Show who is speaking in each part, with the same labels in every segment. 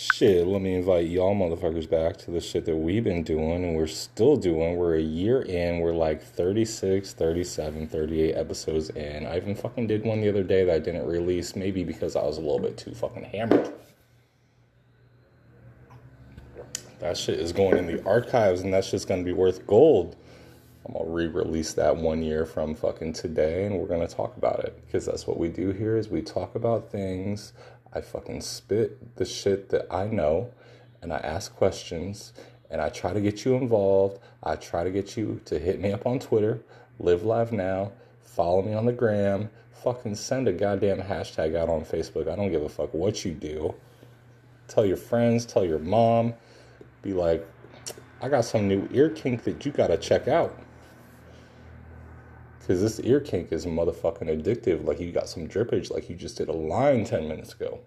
Speaker 1: Shit, let me invite y'all motherfuckers back to the shit that we've been doing and we're still doing. We're a year in, we're like 36, 37, 38 episodes in. I even fucking did one the other day that I didn't release, maybe because I was a little bit too fucking hammered. That shit is going in the archives and that shit's gonna be worth gold. I'm gonna re-release that one year from fucking today and we're gonna talk about it because that's what we do here is we talk about things I fucking spit the shit that I know and I ask questions and I try to get you involved. I try to get you to hit me up on Twitter, live live now, follow me on the gram, fucking send a goddamn hashtag out on Facebook. I don't give a fuck what you do. Tell your friends, tell your mom, be like, I got some new ear kink that you gotta check out. Because this ear kink is motherfucking addictive. Like you got some drippage, like you just did a line 10 minutes ago.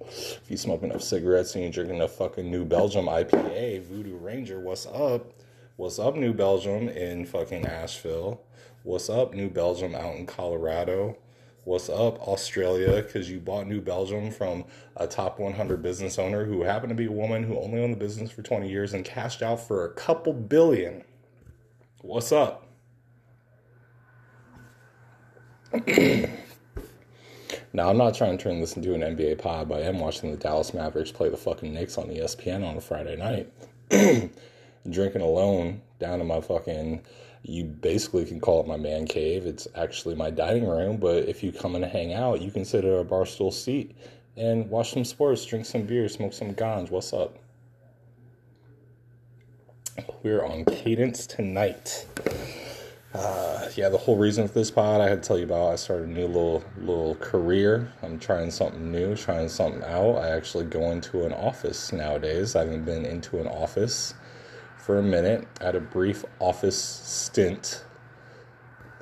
Speaker 1: If you smoke enough cigarettes and you're drinking a fucking New Belgium IPA, Voodoo Ranger, what's up? What's up, New Belgium in fucking Asheville? What's up, New Belgium out in Colorado? What's up, Australia? Because you bought New Belgium from a top 100 business owner who happened to be a woman who only owned the business for 20 years and cashed out for a couple billion. What's up? now, I'm not trying to turn this into an NBA pod, but I am watching the Dallas Mavericks play the fucking Knicks on ESPN on a Friday night. Drinking alone down in my fucking, you basically can call it my man cave. It's actually my dining room, but if you come and hang out, you can sit at a bar stool seat and watch some sports, drink some beer, smoke some ganj. What's up? We're on cadence tonight. Uh, yeah, the whole reason for this pod I had to tell you about. I started a new little little career. I'm trying something new, trying something out. I actually go into an office nowadays. I haven't been into an office for a minute. I had a brief office stint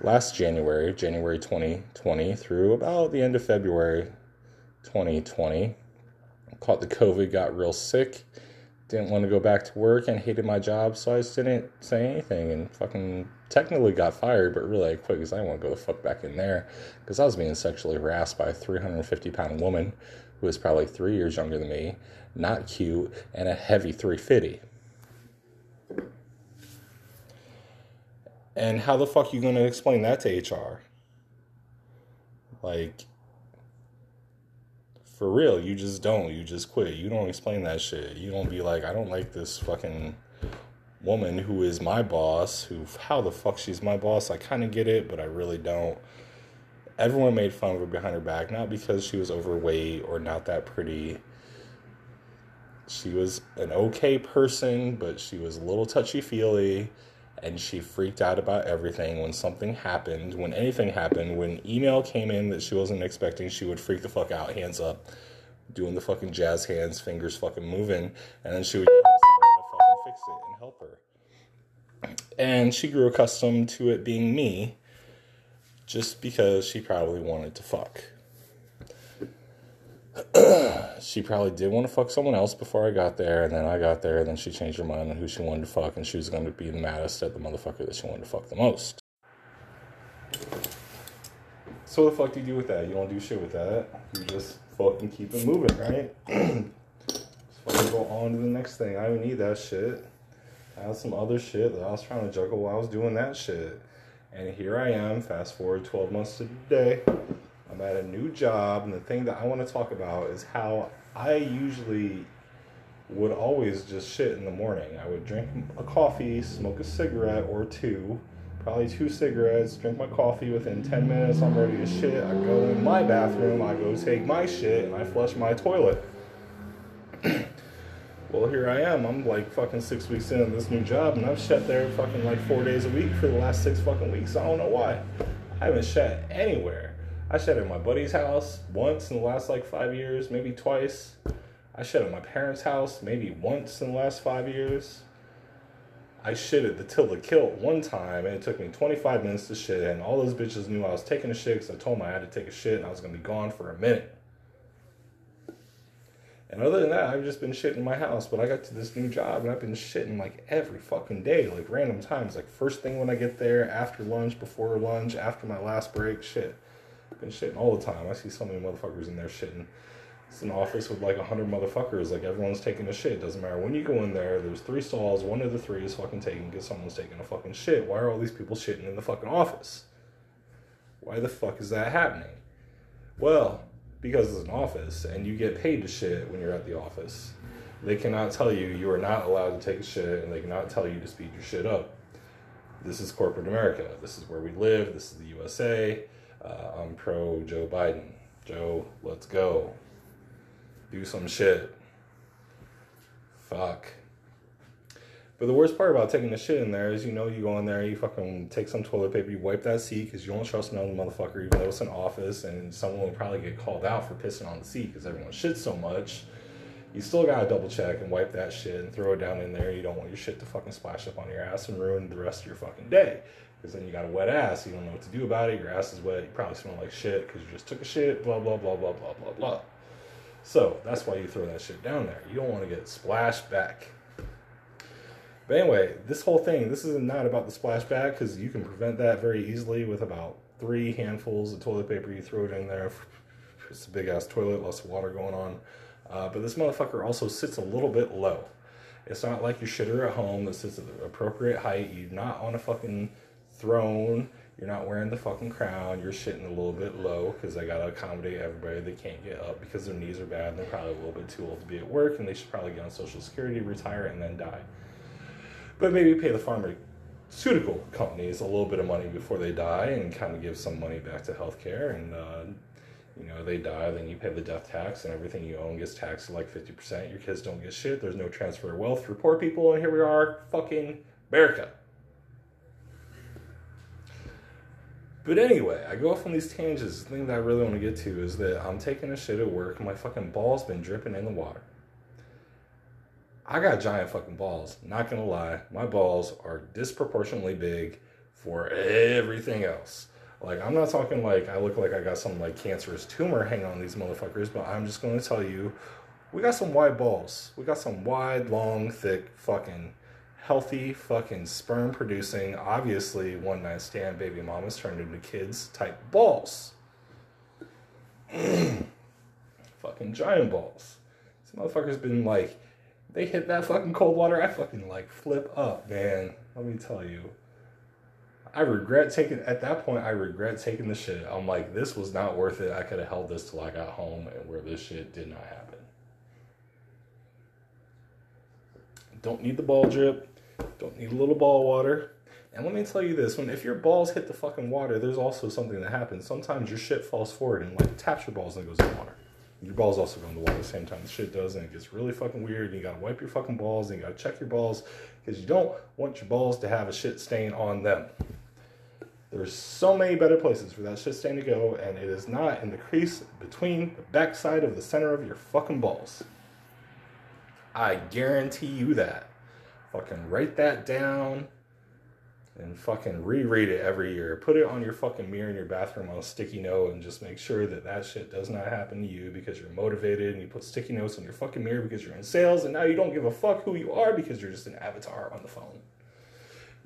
Speaker 1: last January, January 2020, through about the end of February 2020. Caught the COVID, got real sick didn't want to go back to work and hated my job, so I just didn't say anything and fucking technically got fired, but really I quit because I didn't want to go the fuck back in there because I was being sexually harassed by a 350 pound woman who was probably three years younger than me, not cute, and a heavy 350. And how the fuck are you going to explain that to HR? Like, for real, you just don't. You just quit. You don't explain that shit. You don't be like, I don't like this fucking woman who is my boss, who, how the fuck she's my boss. I kind of get it, but I really don't. Everyone made fun of her behind her back, not because she was overweight or not that pretty. She was an okay person, but she was a little touchy feely and she freaked out about everything when something happened, when anything happened, when email came in that she wasn't expecting, she would freak the fuck out, hands up, doing the fucking jazz hands, fingers fucking moving, and then she would fix it and help her. And she grew accustomed to it being me just because she probably wanted to fuck. she probably did want to fuck someone else before I got there, and then I got there, and then she changed her mind on who she wanted to fuck, and she was going to be the maddest at the motherfucker that she wanted to fuck the most. So what the fuck do you do with that? You don't do shit with that. You just fucking keep it moving, right? just fucking go on to the next thing. I don't need that shit. I had some other shit that I was trying to juggle while I was doing that shit. And here I am, fast forward 12 months to today. I'm at a new job, and the thing that I want to talk about is how I usually would always just shit in the morning. I would drink a coffee, smoke a cigarette or two, probably two cigarettes, drink my coffee. Within 10 minutes, I'm ready to shit. I go in my bathroom, I go take my shit, and I flush my toilet. Well, here I am. I'm like fucking six weeks in this new job, and I've shit there fucking like four days a week for the last six fucking weeks. I don't know why. I haven't shat anywhere. I shed at my buddy's house once in the last like five years, maybe twice. I shed at my parents' house maybe once in the last five years. I shit at the Tilted Kilt one time, and it took me 25 minutes to shit, and all those bitches knew I was taking a shit because I told them I had to take a shit and I was to be gone for a minute. And other than that, I've just been shitting in my house. But I got to this new job and I've been shitting like every fucking day, like random times. Like first thing when I get there, after lunch, before lunch, after my last break, shit. Been shitting all the time. I see so many motherfuckers in there shitting. It's an office with like a hundred motherfuckers. Like everyone's taking a shit. Doesn't matter when you go in there. There's three stalls. One of the three is fucking taking because someone's taking a fucking shit. Why are all these people shitting in the fucking office? Why the fuck is that happening? Well, because it's an office and you get paid to shit when you're at the office. They cannot tell you you are not allowed to take shit and they cannot tell you to speed your shit up. This is corporate America. This is where we live. This is the USA. Uh, I'm pro Joe Biden. Joe, let's go. Do some shit. Fuck. But the worst part about taking the shit in there is, you know, you go in there, you fucking take some toilet paper, you wipe that seat because you don't trust another motherfucker, even though it's an office, and someone will probably get called out for pissing on the seat because everyone shits so much. You still gotta double check and wipe that shit and throw it down in there. You don't want your shit to fucking splash up on your ass and ruin the rest of your fucking day. Because then you got a wet ass, you don't know what to do about it, your ass is wet, you probably smell like shit because you just took a shit, blah, blah, blah, blah, blah, blah, blah. So that's why you throw that shit down there. You don't want to get splashed back. But anyway, this whole thing, this is not about the splashback because you can prevent that very easily with about three handfuls of toilet paper. You throw it in there. It's a big ass toilet, lots of water going on. Uh, but this motherfucker also sits a little bit low. It's not like your shitter at home that sits at the appropriate height. You're not on a fucking throne. You're not wearing the fucking crown. You're shitting a little bit low because I gotta accommodate everybody. that can't get up because their knees are bad and they're probably a little bit too old to be at work and they should probably get on Social Security, retire, and then die but maybe pay the pharmaceutical companies a little bit of money before they die and kind of give some money back to healthcare and uh, you know they die then you pay the death tax and everything you own gets taxed like 50% your kids don't get shit there's no transfer of wealth for poor people and here we are fucking america but anyway, I go off on these tangents. The thing that I really want to get to is that I'm taking a shit at work and my fucking ball's been dripping in the water. I got giant fucking balls. Not gonna lie, my balls are disproportionately big for everything else. Like I'm not talking like I look like I got some like cancerous tumor hanging on these motherfuckers, but I'm just gonna tell you, we got some wide balls. We got some wide, long, thick, fucking healthy, fucking sperm producing, obviously one night stand baby mamas turned into kids type balls. fucking giant balls. This motherfucker's been like they hit that fucking cold water, I fucking like flip up, man. Let me tell you. I regret taking at that point I regret taking the shit. I'm like, this was not worth it. I could have held this till I got home and where this shit did not happen. Don't need the ball drip. Don't need a little ball water. And let me tell you this, when if your balls hit the fucking water, there's also something that happens. Sometimes your shit falls forward and like taps your balls and goes in the water your balls also go in the water at the same time. The shit does, and it gets really fucking weird. And you gotta wipe your fucking balls, and you gotta check your balls because you don't want your balls to have a shit stain on them. There's so many better places for that shit stain to go, and it is not in the crease between the backside of the center of your fucking balls. I guarantee you that. Fucking write that down and fucking reread it every year. Put it on your fucking mirror in your bathroom on a sticky note and just make sure that that shit does not happen to you because you're motivated and you put sticky notes on your fucking mirror because you're in sales and now you don't give a fuck who you are because you're just an avatar on the phone.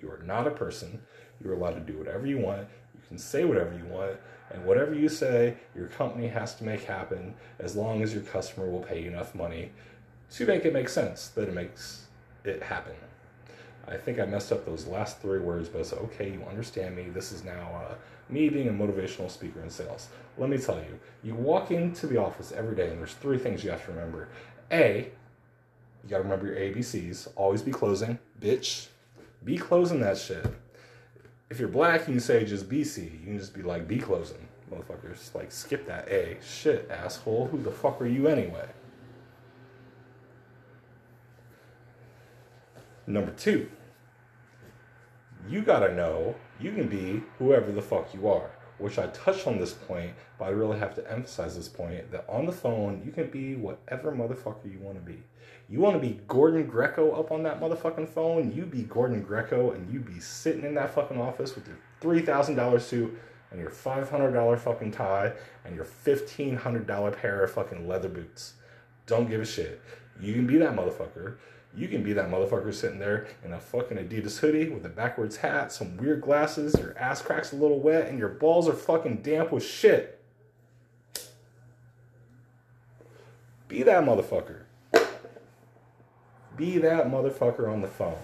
Speaker 1: You are not a person. You're allowed to do whatever you want. You can say whatever you want. And whatever you say, your company has to make happen as long as your customer will pay you enough money to make it make sense that it makes it happen. I think I messed up those last three words, but it's okay. You understand me. This is now uh, me being a motivational speaker in sales. Let me tell you, you walk into the office every day, and there's three things you have to remember. A, you gotta remember your ABCs. Always be closing, bitch. Be closing that shit. If you're black, you can say just BC. You can just be like, be closing, motherfuckers. Like, skip that A. Shit, asshole. Who the fuck are you anyway? Number two, you gotta know you can be whoever the fuck you are. Which I touched on this point, but I really have to emphasize this point that on the phone, you can be whatever motherfucker you wanna be. You wanna be Gordon Gekko up on that motherfucking phone, you be Gordon Gekko and you be sitting in that fucking office with your $3,000 suit and your $500 fucking tie and your $1,500 pair of fucking leather boots. Don't give a shit. You can be that motherfucker. You can be that motherfucker sitting there in a fucking Adidas hoodie with a backwards hat, some weird glasses, your ass cracks a little wet, and your balls are fucking damp with shit. Be that motherfucker. Be that motherfucker on the phone.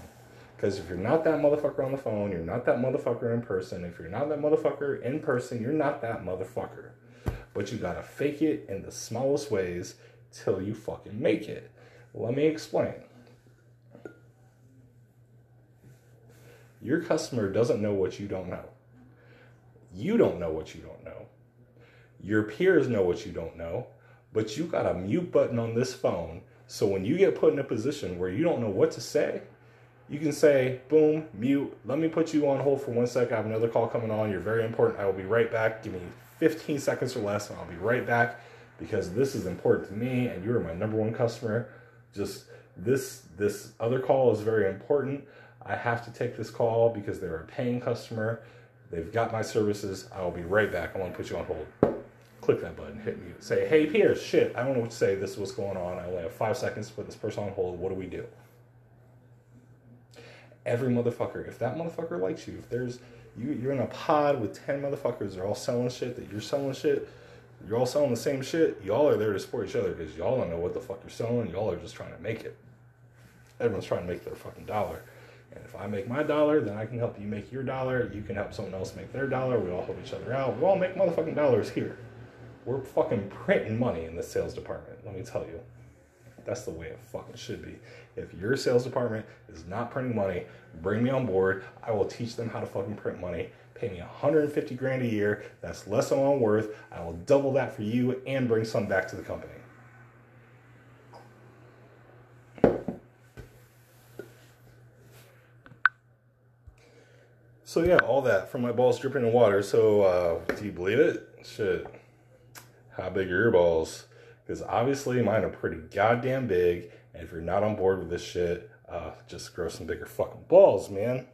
Speaker 1: Because if you're not that motherfucker on the phone, you're not that motherfucker in person. If you're not that motherfucker in person, you're not that motherfucker. But you gotta fake it in the smallest ways till you fucking make it. Let me explain. Your customer doesn't know what you don't know. You don't know what you don't know. Your peers know what you don't know, but you got a mute button on this phone. So when you get put in a position where you don't know what to say, you can say, boom, mute. Let me put you on hold for one sec. I have another call coming on. You're very important. I will be right back. Give me 15 seconds or less, and I'll be right back because this is important to me and you're my number one customer. Just this this other call is very important. I have to take this call because they're a paying customer. They've got my services. I will be right back. I want to put you on hold. Click that button, hit mute. Say, hey, Pierce, shit, I don't know what to say. This is what's going on. I only have five seconds to put this person on hold. What do we do? Every motherfucker, if that motherfucker likes you, if there's you, you're in a pod with 10 motherfuckers, they're all selling shit that you're selling shit, you're all selling the same shit, y'all are there to support each other because y'all don't know what the fuck you're selling. Y'all are just trying to make it. Everyone's trying to make their fucking dollar. And if I make my dollar, then I can help you make your dollar. You can help someone else make their dollar. We all help each other out. We all make motherfucking dollars here. We're fucking printing money in the sales department, let me tell you. That's the way it fucking should be. If your sales department is not printing money, bring me on board. I will teach them how to fucking print money. Pay me 150 grand a year. That's less than I'm worth. I will double that for you and bring some back to the company. So yeah, all that from my balls dripping in water. So uh, do you believe it? Shit. How big are your balls? Because obviously mine are pretty goddamn big. And if you're not on board with this shit, uh, just grow some bigger fucking balls, man.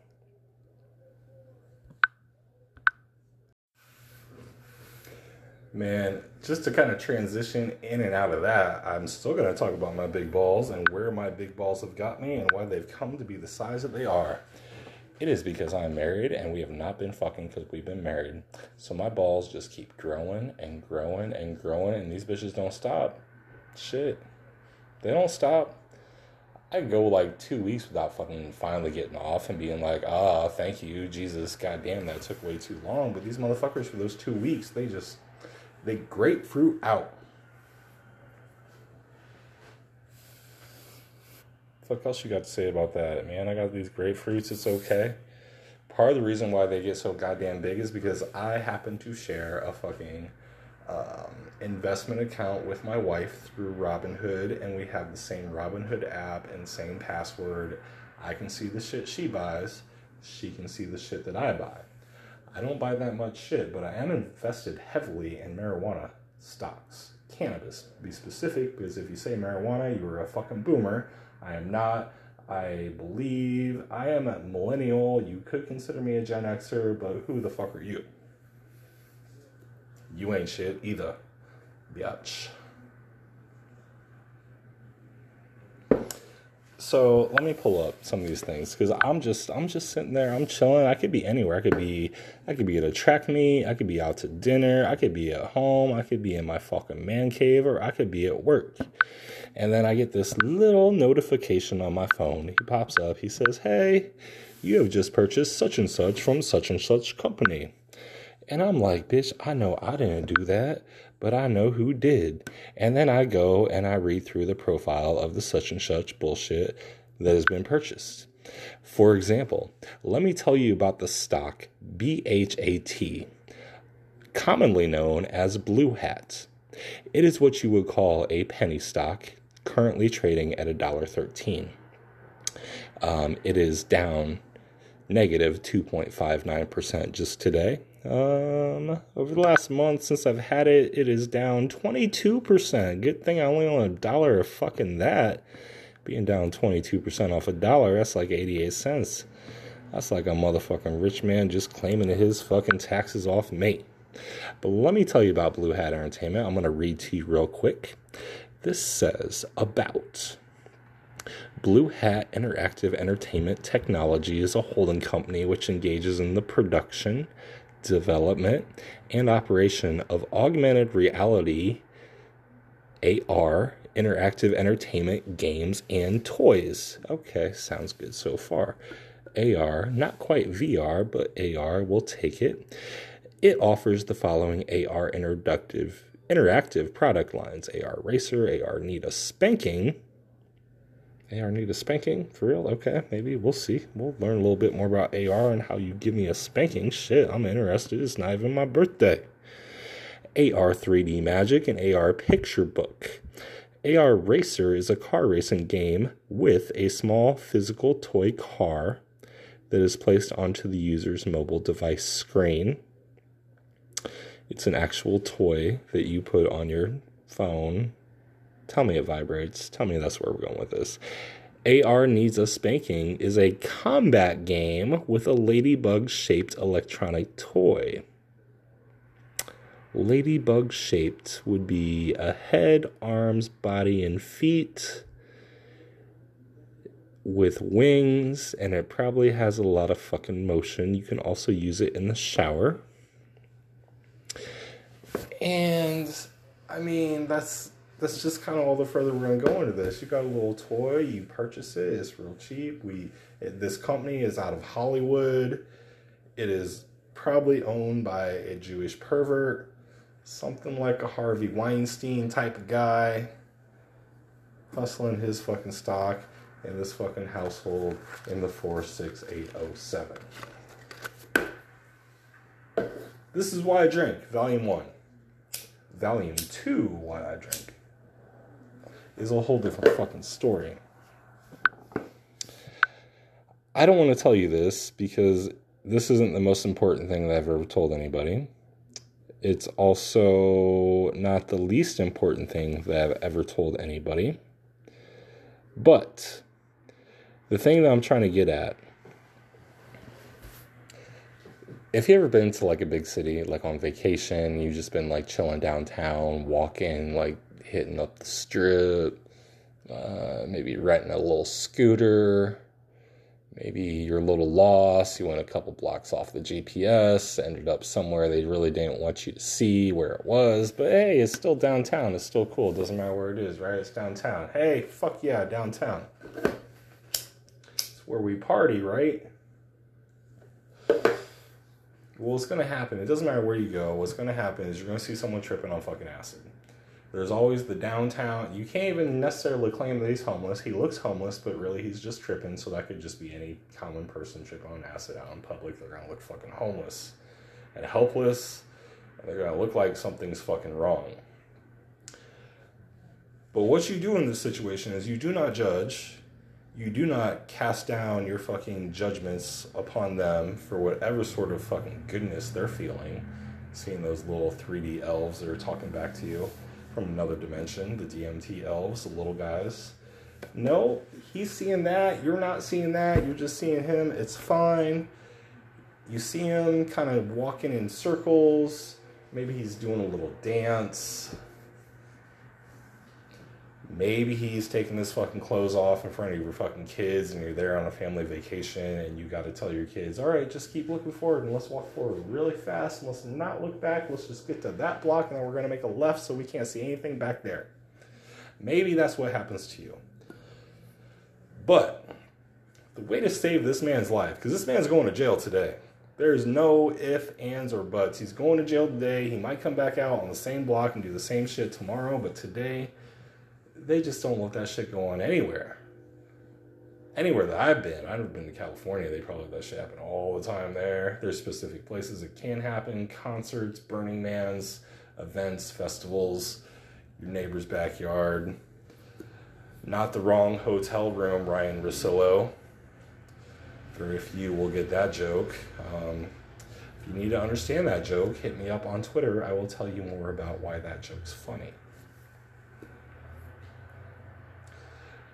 Speaker 1: Man, just to kind of transition in and out of that, I'm still going to talk about my big balls and where my big balls have got me and why they've come to be the size that they are. It is because I'm married and we have not been fucking because we've been married. So my balls just keep growing and growing and growing, and these bitches don't stop. Shit. They don't stop. I go like two weeks without fucking finally getting off and being like, ah, thank you, Jesus, goddamn, that took way too long. But these motherfuckers, for those two weeks, they just, they grapefruit out. Fuck else you got to say about that, man? I got these grapefruits. It's okay. Part of the reason why they get so goddamn big is because I happen to share a fucking um, investment account with my wife through Robinhood, and we have the same Robinhood app and same password. I can see the shit she buys. She can see the shit that I buy. I don't buy that much shit, but I am invested heavily in marijuana stocks. Cannabis, be specific, because if you say marijuana, you're a fucking boomer. I am not. I believe I am a millennial. You could consider me a Gen Xer, but who the fuck are you? You ain't shit either, bitch. So let me pull up some of these things because I'm just I'm just sitting there I'm chilling. I could be anywhere. I could be I could be at a track meet. I could be out to dinner. I could be at home. I could be in my fucking man cave or I could be at work. And then I get this little notification on my phone. He pops up. He says, Hey, you have just purchased such and such from such and such company. And I'm like, Bitch, I know I didn't do that, but I know who did. And then I go and I read through the profile of the such and such bullshit that has been purchased. For example, let me tell you about the stock BHAT, commonly known as Blue Hat. It is what you would call a penny stock currently trading at $1.13. Um, it is down negative 2.59% just today. Um, over the last month since I've had it, it is down 22%. Good thing I only own a dollar of fucking that. Being down 22% off a dollar, that's like 88 cents. That's like a motherfucking rich man just claiming his fucking taxes off me. But let me tell you about Blue Hat Entertainment. I'm going to read to you real quick. This says about Blue Hat Interactive Entertainment Technology is a holding company which engages in the production, development, and operation of augmented reality AR, interactive entertainment, games, and toys. Okay, sounds good so far. AR, not quite VR, but AR, we'll take it. It offers the following AR interactive interactive product lines AR Racer, AR Need a Spanking. AR Need a Spanking? For real? Okay, maybe. We'll see. We'll learn a little bit more about AR and how you give me a spanking. Shit, I'm interested. It's not even my birthday. AR 3D Magic and AR Picture Book. AR Racer is a car racing game with a small physical toy car that is placed onto the user's mobile device screen. It's an actual toy that you put on your phone. Tell me it vibrates. Tell me that's where we're going with this. AR Needs a Spanking is a combat game with a ladybug shaped electronic toy. Ladybug shaped would be a head, arms, body, and feet with wings, and it probably has a lot of fucking motion. You can also use it in the shower. And I mean, that's that's just kind of all the further we're gonna go into this. You got a little toy, you purchase it, it's real cheap. We this company is out of Hollywood. It is probably owned by a Jewish pervert, something like a Harvey Weinstein type of guy, hustling his fucking stock in this fucking household in the 46807. This is why I drink, volume one. Volume two, why I drink, is a whole different fucking story. I don't want to tell you this because this isn't the most important thing that I've ever told anybody. It's also not the least important thing that I've ever told anybody. But the thing that I'm trying to get at if you ever been to like a big city, like on vacation, you've just been like chilling downtown, walking, like hitting up the strip, uh, maybe renting a little scooter, maybe you're a little lost, you went a couple blocks off the GPS, ended up somewhere they really didn't want you to see where it was, but hey, it's still downtown, it's still cool, it doesn't matter where it is, right? It's downtown. Hey, fuck yeah, downtown. It's where we party, right? Well, what's going to happen, it doesn't matter where you go, what's going to happen is you're going to see someone tripping on fucking acid. There's always the downtown. You can't even necessarily claim that he's homeless. He looks homeless, but really he's just tripping. So that could just be any common person tripping on acid out in public. They're to look fucking homeless and helpless. And they're to look like something's fucking wrong. But what you do in this situation is you do not judge you do not cast down your fucking judgments upon them for whatever sort of fucking goodness they're feeling. Seeing those little 3D elves that are talking back to you from another dimension, the DMT elves, the little guys. No, he's seeing that. You're not seeing that. You're just seeing him. It's fine. You see him kind of walking in circles. Maybe he's doing a little dance. Maybe he's taking his fucking clothes off in front of your fucking kids and you're there on a family vacation and you got to tell your kids, all right, just keep looking forward and let's walk forward really fast and let's not look back. Let's just get to that block and then we're going to make a left so we can't see anything back there. Maybe that's what happens to you. But the way to save this man's life, because this man's going to jail today. There's no if, ands, or buts. He's going to jail today. He might come back out on the same block and do the same shit tomorrow, but today they just don't let that shit go on anywhere. Anywhere that I've been, I've been to California, they probably let that shit happen all the time there. There's specific places it can happen concerts, Burning Mans, events, festivals, your neighbor's backyard. Not the wrong hotel room, Ryan Rosillo. Very few will get that joke. Um, if you need to understand that joke, hit me up on Twitter. I will tell you more about why that joke's funny.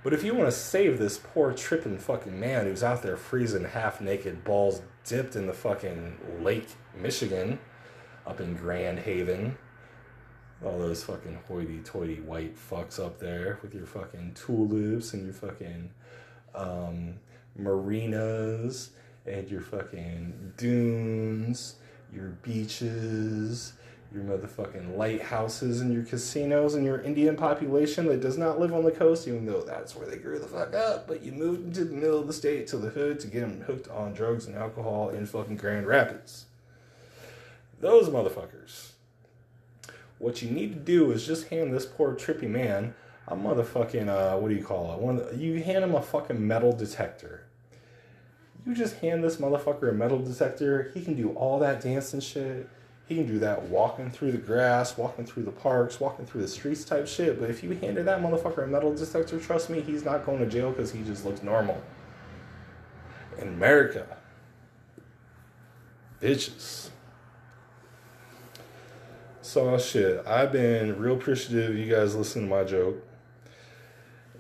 Speaker 1: But if you want to save this poor tripping fucking man who's out there freezing half naked, balls dipped in the fucking Lake Michigan up in Grand Haven, all those fucking hoity toity white fucks up there with your fucking tulips and your fucking um, marinas and your fucking dunes, your beaches, your motherfucking lighthouses and your casinos and your Indian population that does not live on the coast, even though that's where they grew the fuck up. But you moved into the middle of the state to the hood to get them hooked on drugs and alcohol in fucking Grand Rapids. Those motherfuckers. What you need to do is just hand this poor trippy man a motherfucking uh, what do you call it? One the, you hand him a fucking metal detector. You just hand this motherfucker a metal detector. He can do all that dancing shit he can do that walking through the grass, walking through the parks, walking through the streets type shit. But if you handed that motherfucker a metal detector, trust me, he's not going to jail because he just looks normal. In America, bitches. So shit, I've been real appreciative you guys listening to my joke.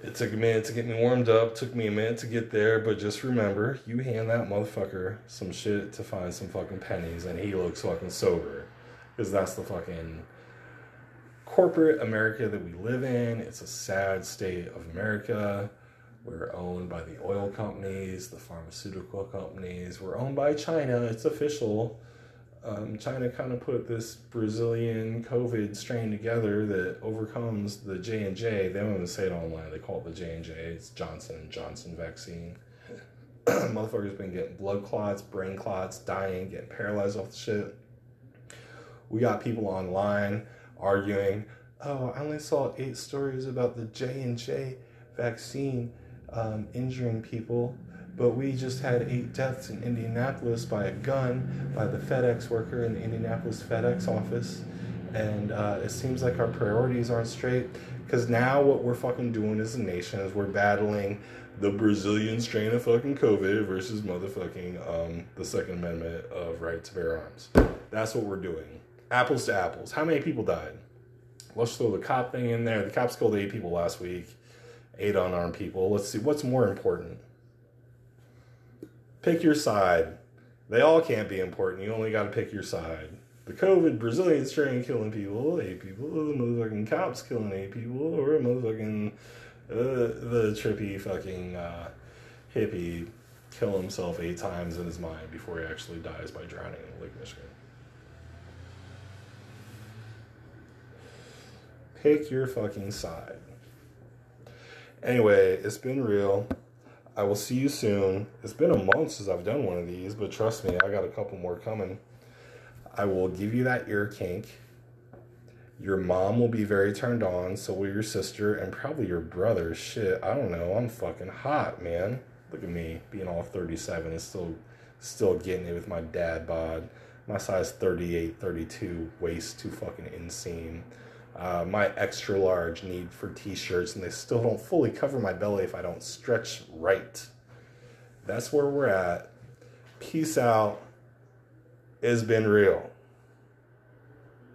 Speaker 1: It took a minute to get me warmed up, took me a minute to get there, but just remember, you hand that motherfucker some shit to find some fucking pennies and he looks fucking sober. Because that's the fucking corporate America that we live in. It's a sad state of America. We're owned by the oil companies, the pharmaceutical companies. We're owned by China. It's official um, China kind of put this Brazilian COVID strain together that overcomes the J and J. They don't even say it online. They call it the J and J. It's Johnson and Johnson vaccine. Motherfuckers been getting blood clots, brain clots, dying, getting paralyzed off the shit. We got people online arguing. Oh, I only saw eight stories about the J and J vaccine um, injuring people but we just had eight deaths in Indianapolis by a gun by the FedEx worker in the Indianapolis FedEx office. And uh, it seems like our priorities aren't straight because now what we're fucking doing as a nation is we're battling the Brazilian strain of fucking COVID versus motherfucking um, the Second Amendment of right to bear arms. That's what we're doing. Apples to apples. How many people died? Let's throw the cop thing in there. The cops killed eight people last week, eight unarmed people. Let's see what's more important pick your side. They all can't be important. You only got to pick your side. The COVID Brazilian strain killing people, eight people. The motherfucking cops killing eight people, or a motherfucking uh, the trippy fucking uh, hippie kill himself eight times in his mind before he actually dies by drowning in Lake Michigan. Pick your fucking side. Anyway, it's been real. I will see you soon. It's been a month since I've done one of these, but trust me, I got a couple more coming. I will give you that ear kink. Your mom will be very turned on, so will your sister, and probably your brother. Shit, I don't know. I'm fucking hot, man. Look at me, being all 37 and still still getting it with my dad bod. My size 38, 32, waist too fucking inseam uh, my extra large need for t-shirts and they still don't fully cover my belly if I don't stretch right. That's where we're at. Peace out. It's been real.